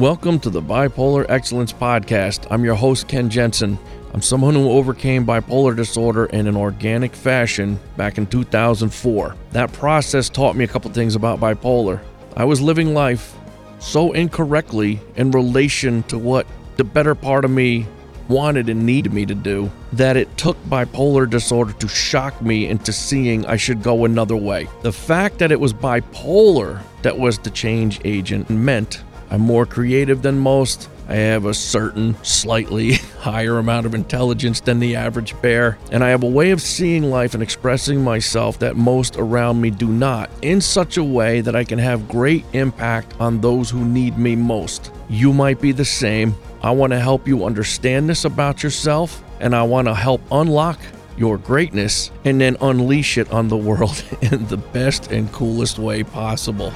Welcome to the Bipolar Excellence Podcast. I'm your host, Ken Jensen. I'm someone who overcame bipolar disorder in an organic fashion back in 2004. That process taught me a couple things about bipolar. I was living life so incorrectly in relation to what the better part of me wanted and needed me to do that it took bipolar disorder to shock me into seeing I should go another way. The fact that it was bipolar that was the change agent meant I'm more creative than most. I have a certain slightly higher amount of intelligence than the average bear, and I have a way of seeing life and expressing myself that most around me do not, in such a way that I can have great impact on those who need me most. You might be the same. I want to help you understand this about yourself, and I want to help unlock your greatness and then unleash it on the world in the best and coolest way possible.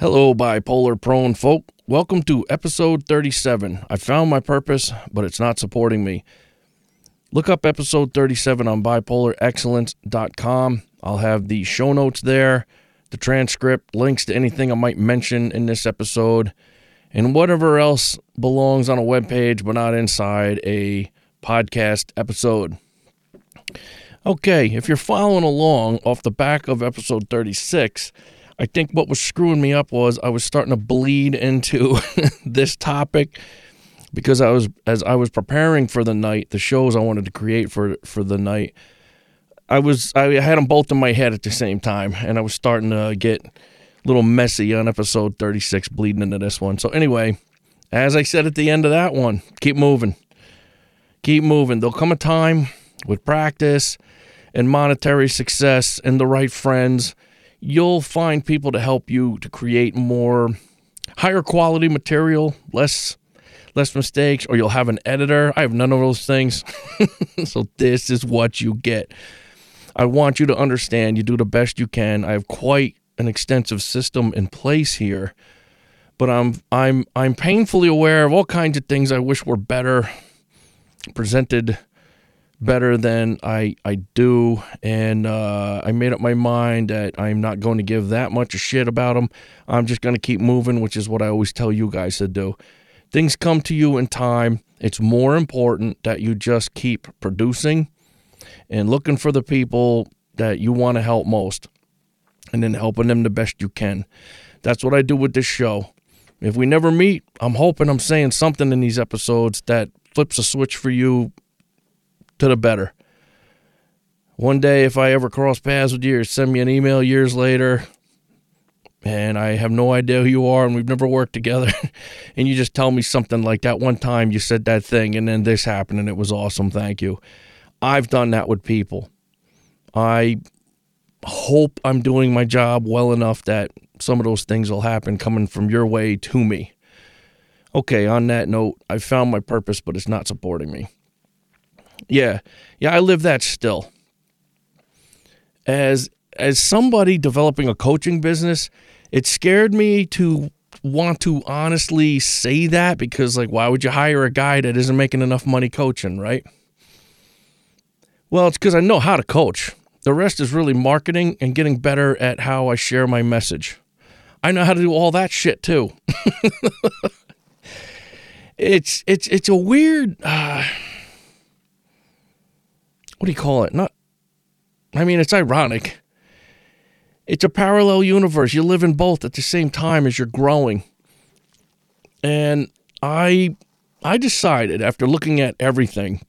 Hello, bipolar prone folk. Welcome to episode 37. I found my purpose, but it's not supporting me. Look up episode 37 on bipolarexcellence.com. I'll have the show notes there, the transcript, links to anything I might mention in this episode, and whatever else belongs on a web page but not inside a podcast episode. Okay, if you're following along off the back of episode 36, I think what was screwing me up was I was starting to bleed into this topic because I was as I was preparing for the night, the shows I wanted to create for for the night. I was I had them both in my head at the same time, and I was starting to get a little messy on episode 36, bleeding into this one. So anyway, as I said at the end of that one, keep moving, keep moving. There'll come a time with practice and monetary success and the right friends you'll find people to help you to create more higher quality material, less less mistakes, or you'll have an editor. I have none of those things. so this is what you get. I want you to understand you do the best you can. I have quite an extensive system in place here. But I'm I'm I'm painfully aware of all kinds of things I wish were better presented better than I I do, and uh, I made up my mind that I'm not going to give that much a shit about them. I'm just going to keep moving, which is what I always tell you guys to do. Things come to you in time. It's more important that you just keep producing and looking for the people that you want to help most, and then helping them the best you can. That's what I do with this show. If we never meet, I'm hoping I'm saying something in these episodes that flips a switch for you to the better. One day, if I ever cross paths with you, send me an email years later, and I have no idea who you are, and we've never worked together, and you just tell me something like that one time you said that thing, and then this happened, and it was awesome. Thank you. I've done that with people. I hope I'm doing my job well enough that some of those things will happen coming from your way to me. Okay, on that note, I found my purpose, but it's not supporting me. Yeah. Yeah, I live that still. As as somebody developing a coaching business, it scared me to want to honestly say that because like why would you hire a guy that isn't making enough money coaching, right? Well, it's cuz I know how to coach. The rest is really marketing and getting better at how I share my message. I know how to do all that shit too. it's it's it's a weird uh, what do you call it? Not, I mean, it's ironic. It's a parallel universe. You live in both at the same time as you're growing. And I, I decided after looking at everything,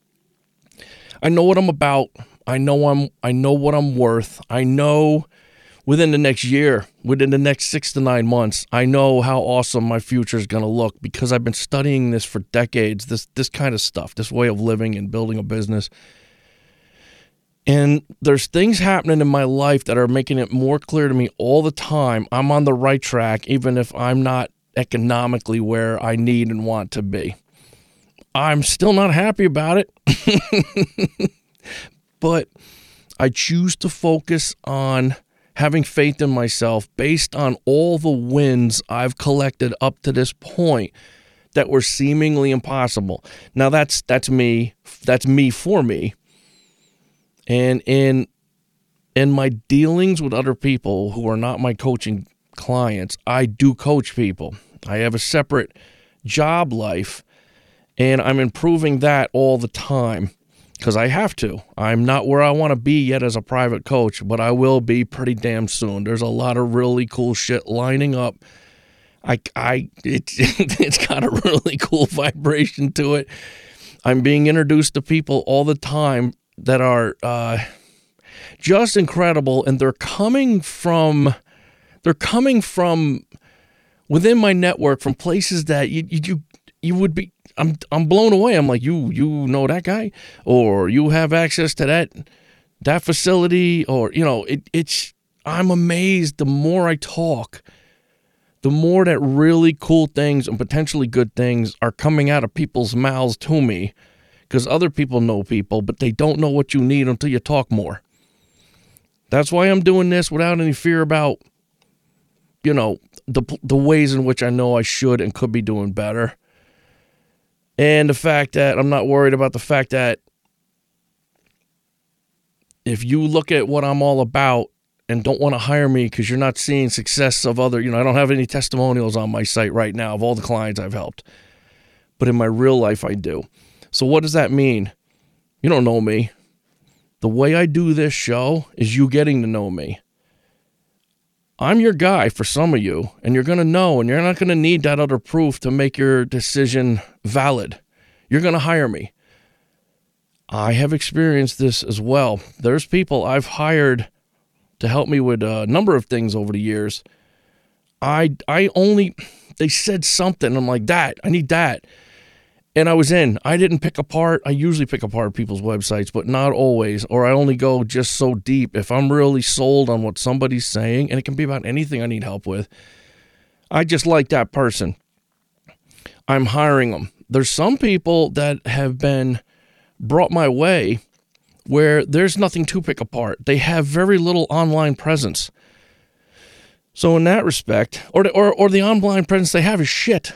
I know what I'm about. I know I'm, I know what I'm worth. I know within the next year, within the next six to nine months, I know how awesome my future is going to look because I've been studying this for decades. This, this kind of stuff, this way of living and building a business and there's things happening in my life that are making it more clear to me all the time I'm on the right track, even if I'm not economically where I need and want to be. I'm still not happy about it, but I choose to focus on having faith in myself based on all the wins I've collected up to this point that were seemingly impossible. Now that's that's me, that's me for me. And in in my dealings with other people who are not my coaching clients, I do coach people. I have a separate job life, and I'm improving that all the time because I have to. I'm not where I want to be yet as a private coach, but I will be pretty damn soon. There's a lot of really cool shit lining up. I, I, it, it's got a really cool vibration to it. I'm being introduced to people all the time that are uh, just incredible, and they're coming from, they're coming from within my network from places that you, you, you would be I'm I'm blown away. I'm like, you you know that guy, or you have access to that that facility, or you know, it, it's. I'm amazed. The more I talk, the more that really cool things and potentially good things are coming out of people's mouths to me, because other people know people, but they don't know what you need until you talk more. That's why I'm doing this without any fear about, you know, the the ways in which I know I should and could be doing better and the fact that I'm not worried about the fact that if you look at what I'm all about and don't want to hire me because you're not seeing success of other, you know, I don't have any testimonials on my site right now of all the clients I've helped. But in my real life, I do. So what does that mean? You don't know me. The way I do this show is you getting to know me. I'm your guy for some of you, and you're going to know, and you're not going to need that other proof to make your decision valid. You're going to hire me. I have experienced this as well. There's people I've hired to help me with a number of things over the years. I I only they said something. I'm like that. I need that and I was in. I didn't pick apart. I usually pick apart people's websites, but not always. Or I only go just so deep. If I'm really sold on what somebody's saying, and it can be about anything I need help with, I just like that person. I'm hiring them. There's some people that have been brought my way where there's nothing to pick apart. They have very little online presence. So in that respect, or or or the online presence they have is shit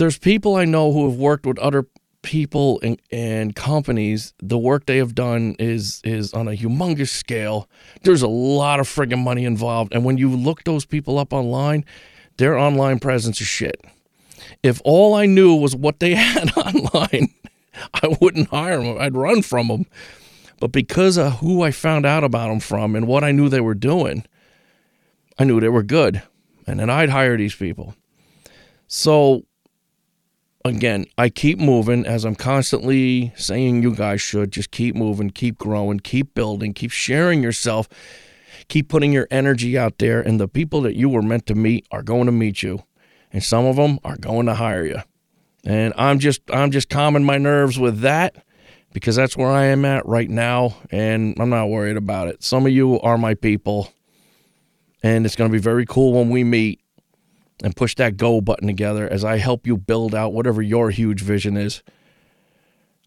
there's people I know who have worked with other people and, and companies. The work they have done is is on a humongous scale. There's a lot of friggin' money involved, and when you look those people up online, their online presence is shit. If all I knew was what they had online, I wouldn't hire them. I'd run from them. But because of who I found out about them from and what I knew they were doing, I knew they were good. And then I'd hire these people. So again, I keep moving as I'm constantly saying you guys should just keep moving, keep growing, keep building, keep sharing yourself, keep putting your energy out there. And the people that you were meant to meet are going to meet you, and some of them are going to hire you. And I'm just I'm just calming my nerves with that because that's where I am at right now, and I'm not worried about it. Some of you are my people, and it's going to be very cool when we meet and push that go button together as I help you build out whatever your huge vision is.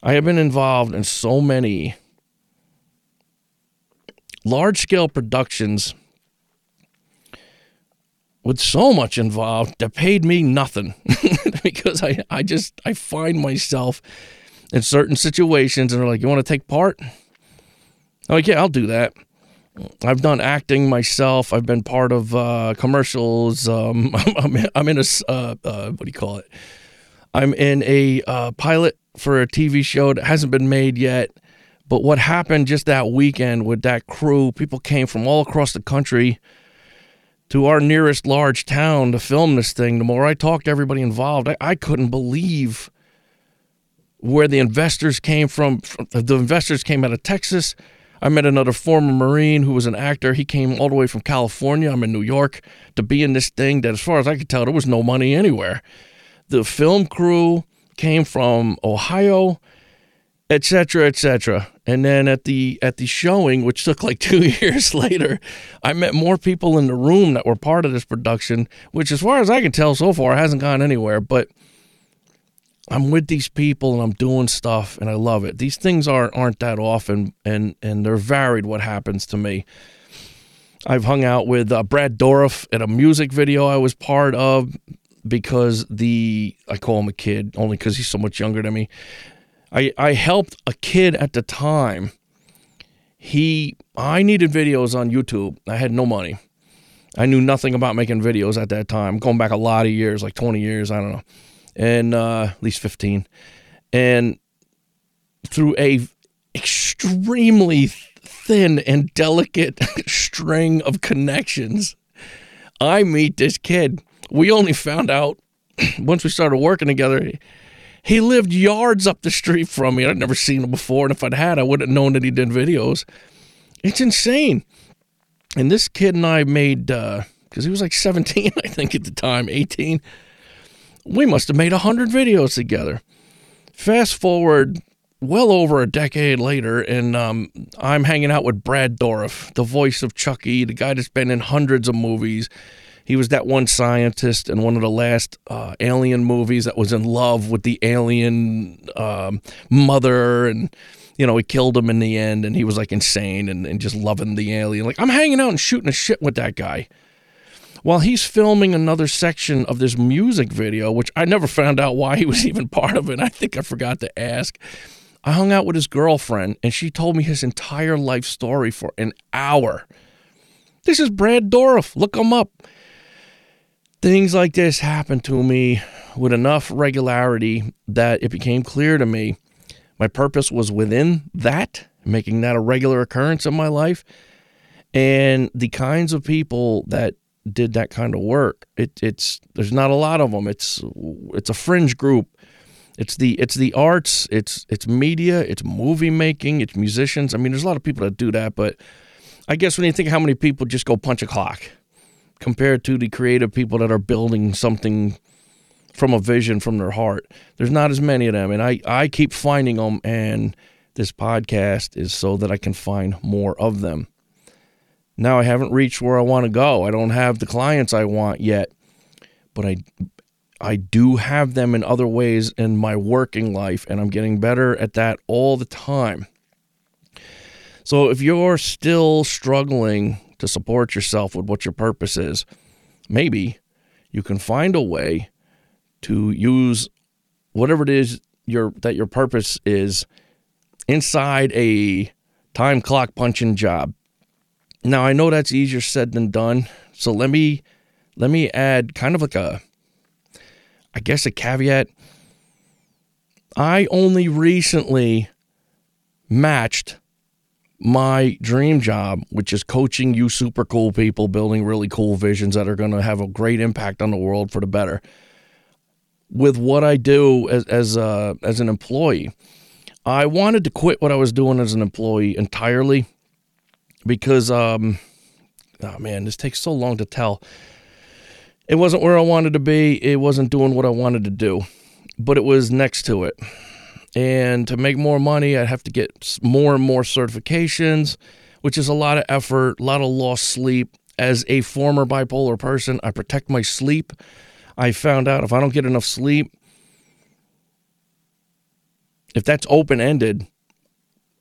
I have been involved in so many large scale productions with so much involved that paid me nothing because I, I just I find myself in certain situations and they're like, You want to take part? I'm like, yeah, I'll do that. I've done acting myself. I've been part of uh, commercials. Um, I'm, in, I'm, in a uh, uh, what do you call it? I'm in a uh, pilot for a TV show that hasn't been made yet. But what happened just that weekend with that crew? People came from all across the country to our nearest large town to film this thing. The more I talked to everybody involved, I, I couldn't believe where the investors came from. The investors came out of Texas I met another former Marine who was an actor. He came all the way from California. I'm in New York to be in this thing that, as far as I could tell, there was no money anywhere. The film crew came from Ohio, etc., etc. And then at the at the showing, which took like two years later, I met more people in the room that were part of this production, which, as far as I can tell, so far hasn't gone anywhere. But I'm with these people and I'm doing stuff and I love it. These things aren't aren't that often and and they're varied. What happens to me? I've hung out with uh, Brad Dourif at a music video I was part of because the I call him a kid only because he's so much younger than me. I I helped a kid at the time. He I needed videos on YouTube. I had no money. I knew nothing about making videos at that time. Going back a lot of years, like 20 years, I don't know, and uh, at least 15. And through a extremely thin and delicate string of connections, I meet this kid. We only found out once we started working together. He lived yards up the street from me. I'd never seen him before, and if I'd had, I wouldn't have known that he did videos. It's insane. And this kid and I made, because uh, he was like 17, I think at the time, 18. We must have made 100 videos together. Fast forward well over a decade later, and um, I'm hanging out with Brad Dourif, the voice of Chucky, the guy that's been in hundreds of movies. He was that one scientist in one of the last uh, alien movies that was in love with the alien um, mother, and you know he killed him in the end, and he was like insane and, and just loving the alien. Like I'm hanging out and shooting a shit with that guy while he's filming another section of this music video, which I never found out why he was even part of it. I think I forgot to ask. I hung out with his girlfriend and she told me his entire life story for an hour. This is Brad Dourif. Look him up. Things like this happened to me with enough regularity that it became clear to me my purpose was within that, making that a regular occurrence in my life. And the kinds of people that did that kind of work, it, it's there's not a lot of them. It's it's a fringe group it's the it's the arts, it's it's media, it's movie making, it's musicians. I mean, there's a lot of people that do that, but I guess when you think how many people just go punch a clock compared to the creative people that are building something from a vision from their heart, there's not as many of them. And I, I keep finding them, and this podcast is so that I can find more of them. Now I haven't reached where I want to go. I don't have the clients I want yet, but I I do have them in other ways in my working life, and I'm getting better at that all the time. So if you're still struggling to support yourself with what your purpose is, maybe you can find a way to use whatever it is your that your purpose is inside a time clock punching job. Now I know that's easier said than done. So let me let me add kind of like a I guess a caveat I only recently matched my dream job, which is coaching you super cool people building really cool visions that are going to have a great impact on the world for the better, with what I do as as a, as an employee. I wanted to quit what I was doing as an employee entirely because, um, oh man, this takes so long to tell it wasn't where I wanted to be. It wasn't doing what I wanted to do, but it was next to it. And to make more money, I'd have to get more and more certifications, which is a lot of effort, a lot of lost sleep. As a former bipolar person, I protect my sleep. I found out if I don't get enough sleep, if that's open ended,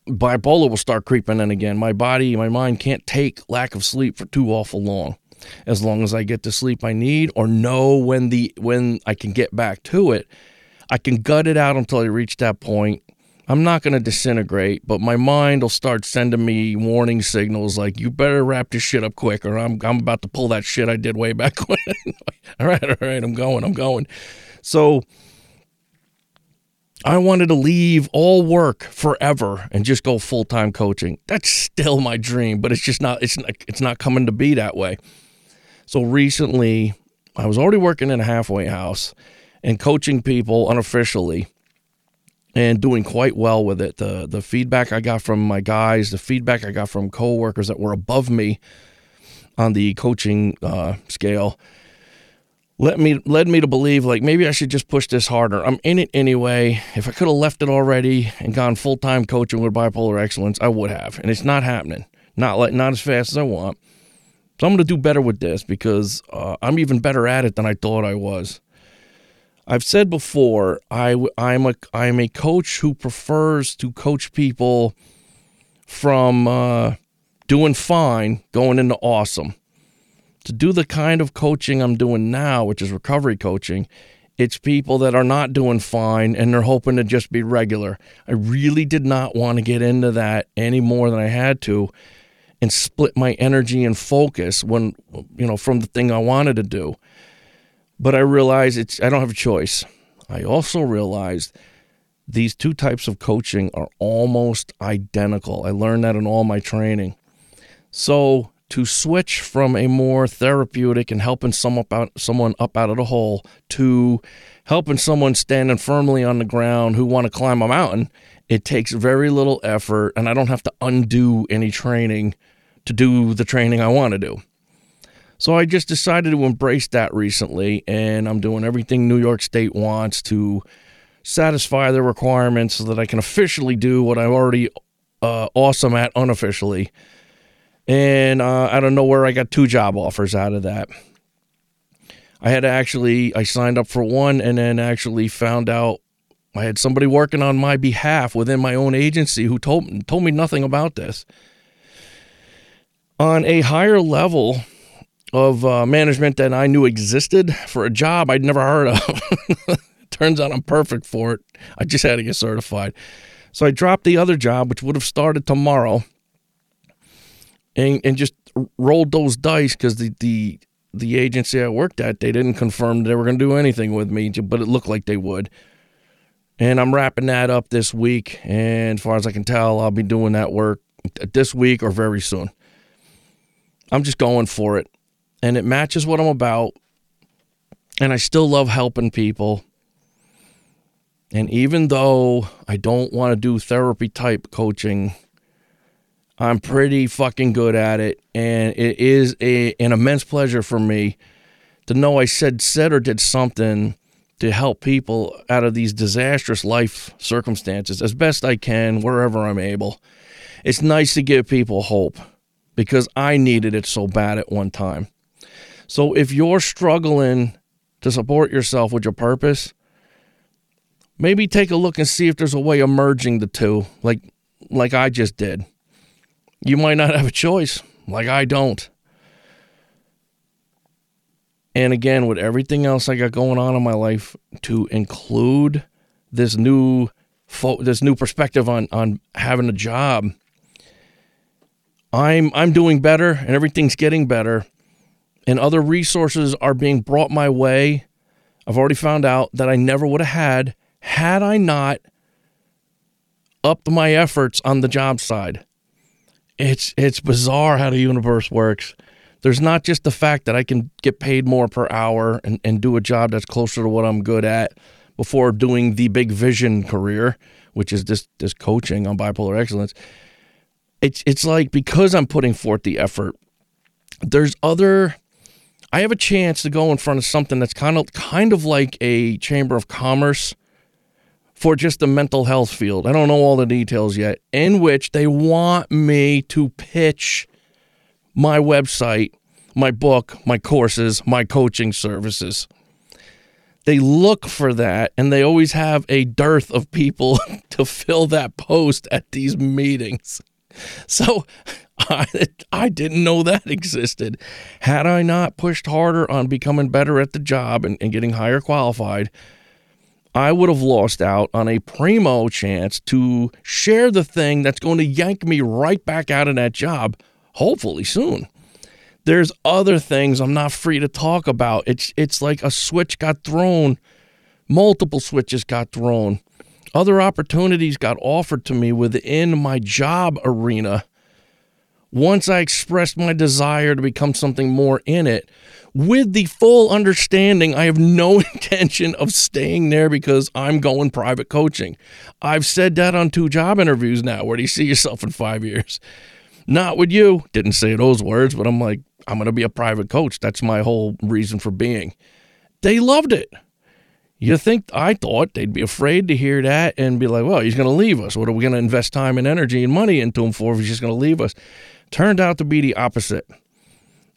bipolar will start creeping in again. My body, my mind can't take lack of sleep for too awful long as long as I get the sleep I need or know when the when I can get back to it. I can gut it out until I reach that point. I'm not going to disintegrate, but my mind will start sending me warning signals like you better wrap this shit up quick or I'm I'm about to pull that shit I did way back when. all right, all right, I'm going, I'm going. So I wanted to leave all work forever and just go full-time coaching. That's still my dream, but it's just not it's not, it's not coming to be that way. So recently, I was already working in a halfway house and coaching people unofficially and doing quite well with it. The the feedback I got from my guys, the feedback I got from coworkers that were above me on the coaching uh, scale, let me led me to believe like maybe I should just push this harder. I'm in it anyway. If I could have left it already and gone full time coaching with bipolar excellence, I would have. And it's not happening. Not like not as fast as I want. So I'm to do better with this because uh, I'm even better at it than I thought I was. I've said before, I, I'm a I'm a coach who prefers to coach people from uh, doing fine going into awesome. To do the kind of coaching I'm doing now, which is recovery coaching, it's people that are not doing fine and they're hoping to just be regular. I really did not want to get into that any more than I had to and split my energy and focus when you know from the thing I wanted to do. But I realized it's I don't have a choice. I also realized these two types of coaching are almost identical. I learned that in all my training. So to switch from a more therapeutic and helping someone up out, someone up out of the hole to helping someone standing firmly on the ground who want to climb a mountain, it takes very little effort and I don't have to undo any training to do the training I want to do. So I just decided to embrace that recently and I'm doing everything New York State wants to satisfy their requirements so that I can officially do what I'm already uh, awesome at unofficially. And uh, out of nowhere, I got two job offers out of that. I had actually, I signed up for one and then actually found out I had somebody working on my behalf within my own agency who told, told me nothing about this. On a higher level of uh, management that I knew existed for a job I'd never heard of. Turns out I'm perfect for it. I just had to get certified. So I dropped the other job, which would have started tomorrow, and, and just rolled those dice because the, the the agency I worked at, they didn't confirm they were going to do anything with me, but it looked like they would. And I'm wrapping that up this week. And as far as I can tell, I'll be doing that work this week or very soon. I'm just going for it. And it matches what I'm about. And I still love helping people. And even though I don't want to do therapy type coaching, I'm pretty fucking good at it. And it is a, an immense pleasure for me to know I said, said or did something to help people out of these disastrous life circumstances as best I can, wherever I'm able. It's nice to give people hope because I needed it so bad at one time. So if you're struggling to support yourself with your purpose, maybe take a look and see if there's a way of merging the two, like like I just did. You might not have a choice, like I don't. And again, with everything else I got going on in my life, to include this new fo- this new perspective on on having a job, I'm I'm doing better, and everything's getting better, and other resources are being brought my way. I've already found out that I never would have had had I not upped my efforts on the job side. It's it's bizarre how the universe works. There's not just the fact that I can get paid more per hour and, and do a job that's closer to what I'm good at before doing the big vision career, which is this this coaching on bipolar excellence. It's it's like because I'm putting forth the effort, there's other I have a chance to go in front of something that's kind of kind of like a chamber of commerce for just the mental health field. I don't know all the details yet, in which they want me to pitch my website, my book, my courses, my coaching services. They look for that, and they always have a dearth of people to fill that post at these meetings. So I, I didn't know that existed. Had I not pushed harder on becoming better at the job and, and getting higher qualified, I would have lost out on a primo chance to share the thing that's going to yank me right back out of that job, hopefully soon. There's other things I'm not free to talk about. It's it's like a switch got thrown, multiple switches got thrown. Other opportunities got offered to me within my job arena. Once I expressed my desire to become something more in it, with the full understanding I have no intention of staying there because I'm going private coaching. I've said that on two job interviews now. Where do you see yourself in five years? Not with you. Didn't say those words, but I'm like, I'm going to be a private coach. That's my whole reason for being. They loved it. You think I thought they'd be afraid to hear that and be like, well, he's going to leave us. What are we going to invest time and energy and money into him for if he's just going to leave us? Turned out to be the opposite.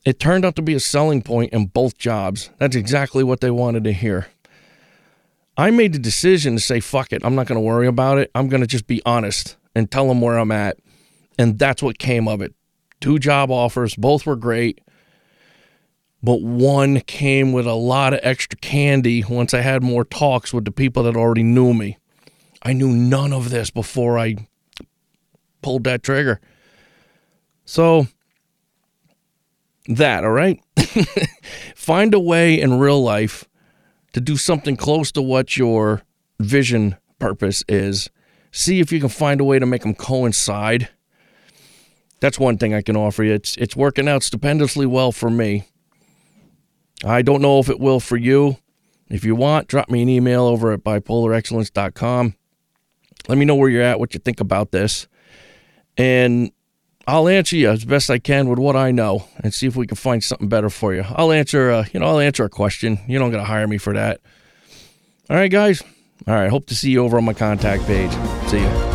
It turned out to be a selling point in both jobs. That's exactly what they wanted to hear. I made the decision to say, fuck it, I'm not going to worry about it. I'm going to just be honest and tell them where I'm at. And that's what came of it. Two job offers, both were great. But one came with a lot of extra candy once I had more talks with the people that already knew me. I knew none of this before I pulled that trigger. So that, all right? Find a way in real life to do something close to what your vision purpose is. See if you can find a way to make them coincide. That's one thing I can offer you. It's it's working out stupendously well for me. I don't know if it will for you. If you want, drop me an email over at bipolarexcellence.com. Let me know where you're at, what you think about this. And I'll answer you as best I can with what I know and see if we can find something better for you. I'll answer, uh, you know, I'll answer a question. You don't got to hire me for that. All right, guys. All right. Hope to see you over on my contact page. See you.